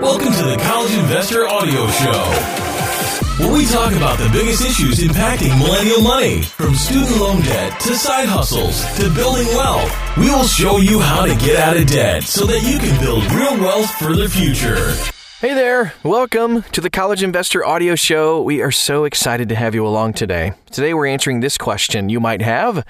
Welcome to the College Investor Audio Show, where we talk about the biggest issues impacting millennial money, from student loan debt to side hustles to building wealth. We will show you how to get out of debt so that you can build real wealth for the future. Hey there, welcome to the College Investor Audio Show. We are so excited to have you along today. Today we're answering this question you might have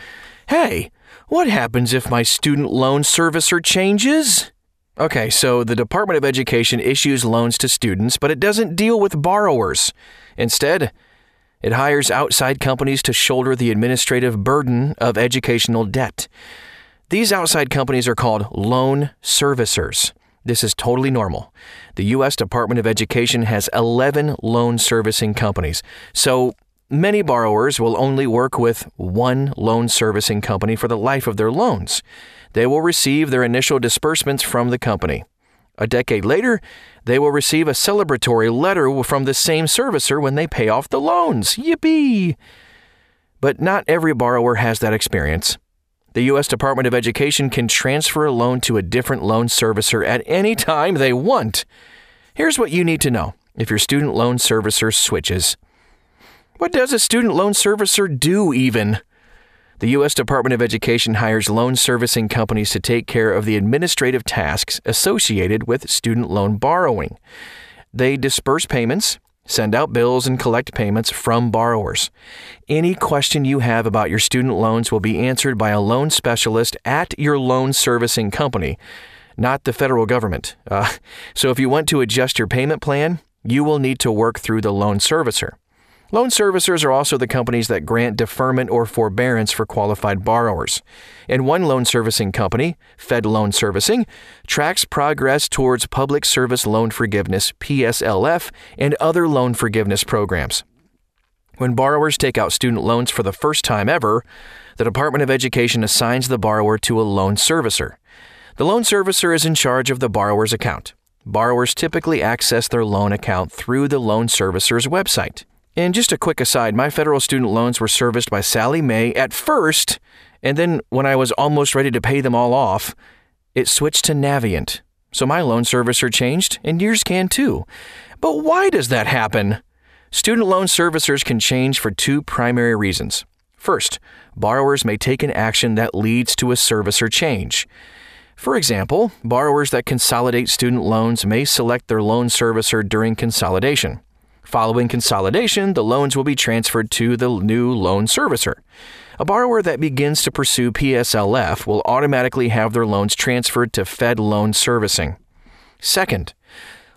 Hey, what happens if my student loan servicer changes? Okay, so the Department of Education issues loans to students, but it doesn't deal with borrowers. Instead, it hires outside companies to shoulder the administrative burden of educational debt. These outside companies are called loan servicers. This is totally normal. The U.S. Department of Education has 11 loan servicing companies. So many borrowers will only work with one loan servicing company for the life of their loans they will receive their initial disbursements from the company. A decade later, they will receive a celebratory letter from the same servicer when they pay off the loans. Yippee! But not every borrower has that experience. The U.S. Department of Education can transfer a loan to a different loan servicer at any time they want. Here's what you need to know if your student loan servicer switches. What does a student loan servicer do, even? The U.S. Department of Education hires loan servicing companies to take care of the administrative tasks associated with student loan borrowing. They disperse payments, send out bills, and collect payments from borrowers. Any question you have about your student loans will be answered by a loan specialist at your loan servicing company, not the federal government. Uh, so if you want to adjust your payment plan, you will need to work through the loan servicer. Loan servicers are also the companies that grant deferment or forbearance for qualified borrowers. And one loan servicing company, Fed Loan Servicing, tracks progress towards Public Service Loan Forgiveness, PSLF, and other loan forgiveness programs. When borrowers take out student loans for the first time ever, the Department of Education assigns the borrower to a loan servicer. The loan servicer is in charge of the borrower's account. Borrowers typically access their loan account through the loan servicer's website. And just a quick aside my federal student loans were serviced by Sallie Mae at first, and then when I was almost ready to pay them all off, it switched to Navient. So my loan servicer changed, and yours can too. But why does that happen? Student loan servicers can change for two primary reasons. First, borrowers may take an action that leads to a servicer change. For example, borrowers that consolidate student loans may select their loan servicer during consolidation. Following consolidation, the loans will be transferred to the new loan servicer. A borrower that begins to pursue PSLF will automatically have their loans transferred to Fed Loan Servicing. Second,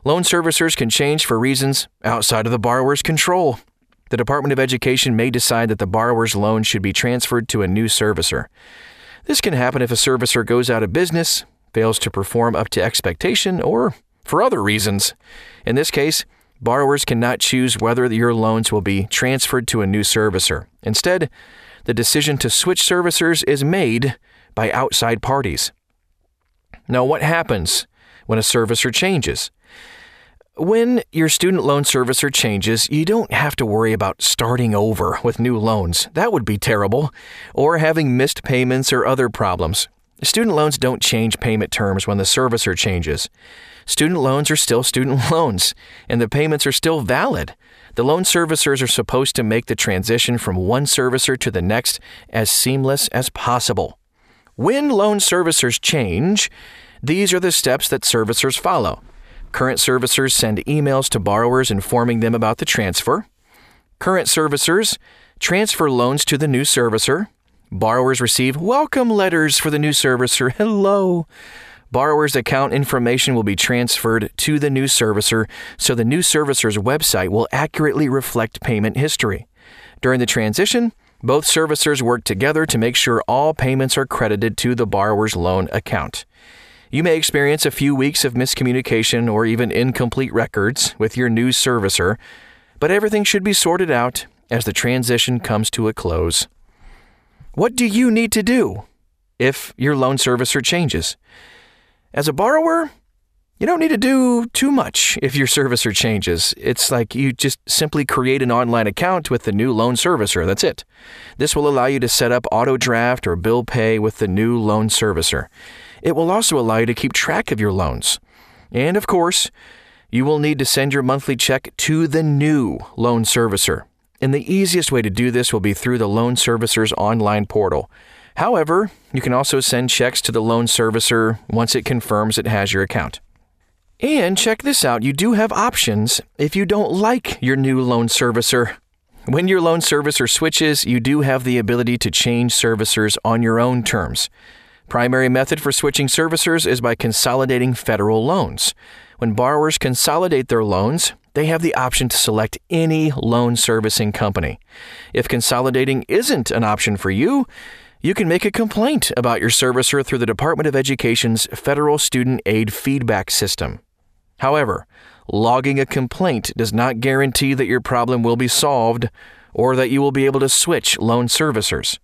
loan servicers can change for reasons outside of the borrower's control. The Department of Education may decide that the borrower's loan should be transferred to a new servicer. This can happen if a servicer goes out of business, fails to perform up to expectation, or for other reasons. In this case, borrowers cannot choose whether your loans will be transferred to a new servicer. Instead, the decision to switch servicers is made by outside parties. Now, what happens when a servicer changes? When your student loan servicer changes, you don't have to worry about starting over with new loans. That would be terrible. Or having missed payments or other problems. Student loans don't change payment terms when the servicer changes. Student loans are still student loans, and the payments are still valid. The loan servicers are supposed to make the transition from one servicer to the next as seamless as possible. When loan servicers change, these are the steps that servicers follow. Current servicers send emails to borrowers informing them about the transfer. Current servicers transfer loans to the new servicer. Borrowers receive welcome letters for the new servicer. Hello. Borrower's account information will be transferred to the new servicer so the new servicer's website will accurately reflect payment history. During the transition, both servicers work together to make sure all payments are credited to the borrower's loan account. You may experience a few weeks of miscommunication or even incomplete records with your new servicer, but everything should be sorted out as the transition comes to a close. What do you need to do if your loan servicer changes? As a borrower, you don't need to do too much if your servicer changes. It's like you just simply create an online account with the new loan servicer. That's it. This will allow you to set up auto draft or bill pay with the new loan servicer. It will also allow you to keep track of your loans. And of course, you will need to send your monthly check to the new loan servicer. And the easiest way to do this will be through the loan servicer's online portal. However, you can also send checks to the loan servicer once it confirms it has your account. And check this out you do have options if you don't like your new loan servicer. When your loan servicer switches, you do have the ability to change servicers on your own terms. Primary method for switching servicers is by consolidating federal loans. When borrowers consolidate their loans, they have the option to select any loan servicing company. If consolidating isn't an option for you, you can make a complaint about your servicer through the Department of Education's Federal Student Aid Feedback System. However, logging a complaint does not guarantee that your problem will be solved or that you will be able to switch loan servicers.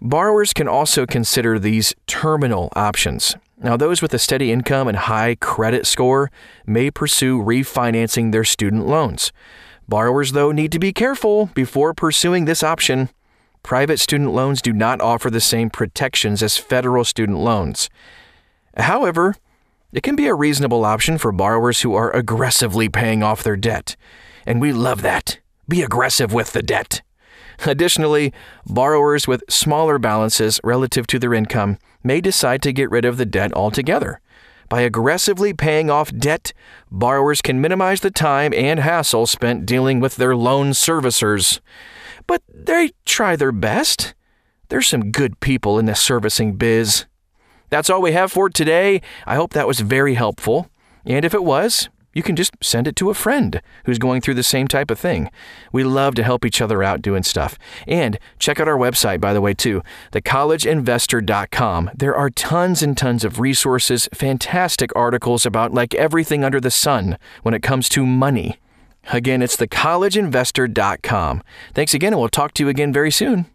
Borrowers can also consider these terminal options. Now, those with a steady income and high credit score may pursue refinancing their student loans. Borrowers, though, need to be careful before pursuing this option. Private student loans do not offer the same protections as federal student loans. However, it can be a reasonable option for borrowers who are aggressively paying off their debt. And we love that. Be aggressive with the debt. Additionally, borrowers with smaller balances relative to their income may decide to get rid of the debt altogether. By aggressively paying off debt, borrowers can minimize the time and hassle spent dealing with their loan servicers. But they try their best. There's some good people in the servicing biz. That's all we have for today. I hope that was very helpful. And if it was, you can just send it to a friend who's going through the same type of thing. We love to help each other out doing stuff. And check out our website, by the way, too, thecollegeinvestor.com. There are tons and tons of resources, fantastic articles about like everything under the sun when it comes to money. Again, it's thecollegeinvestor.com. Thanks again, and we'll talk to you again very soon.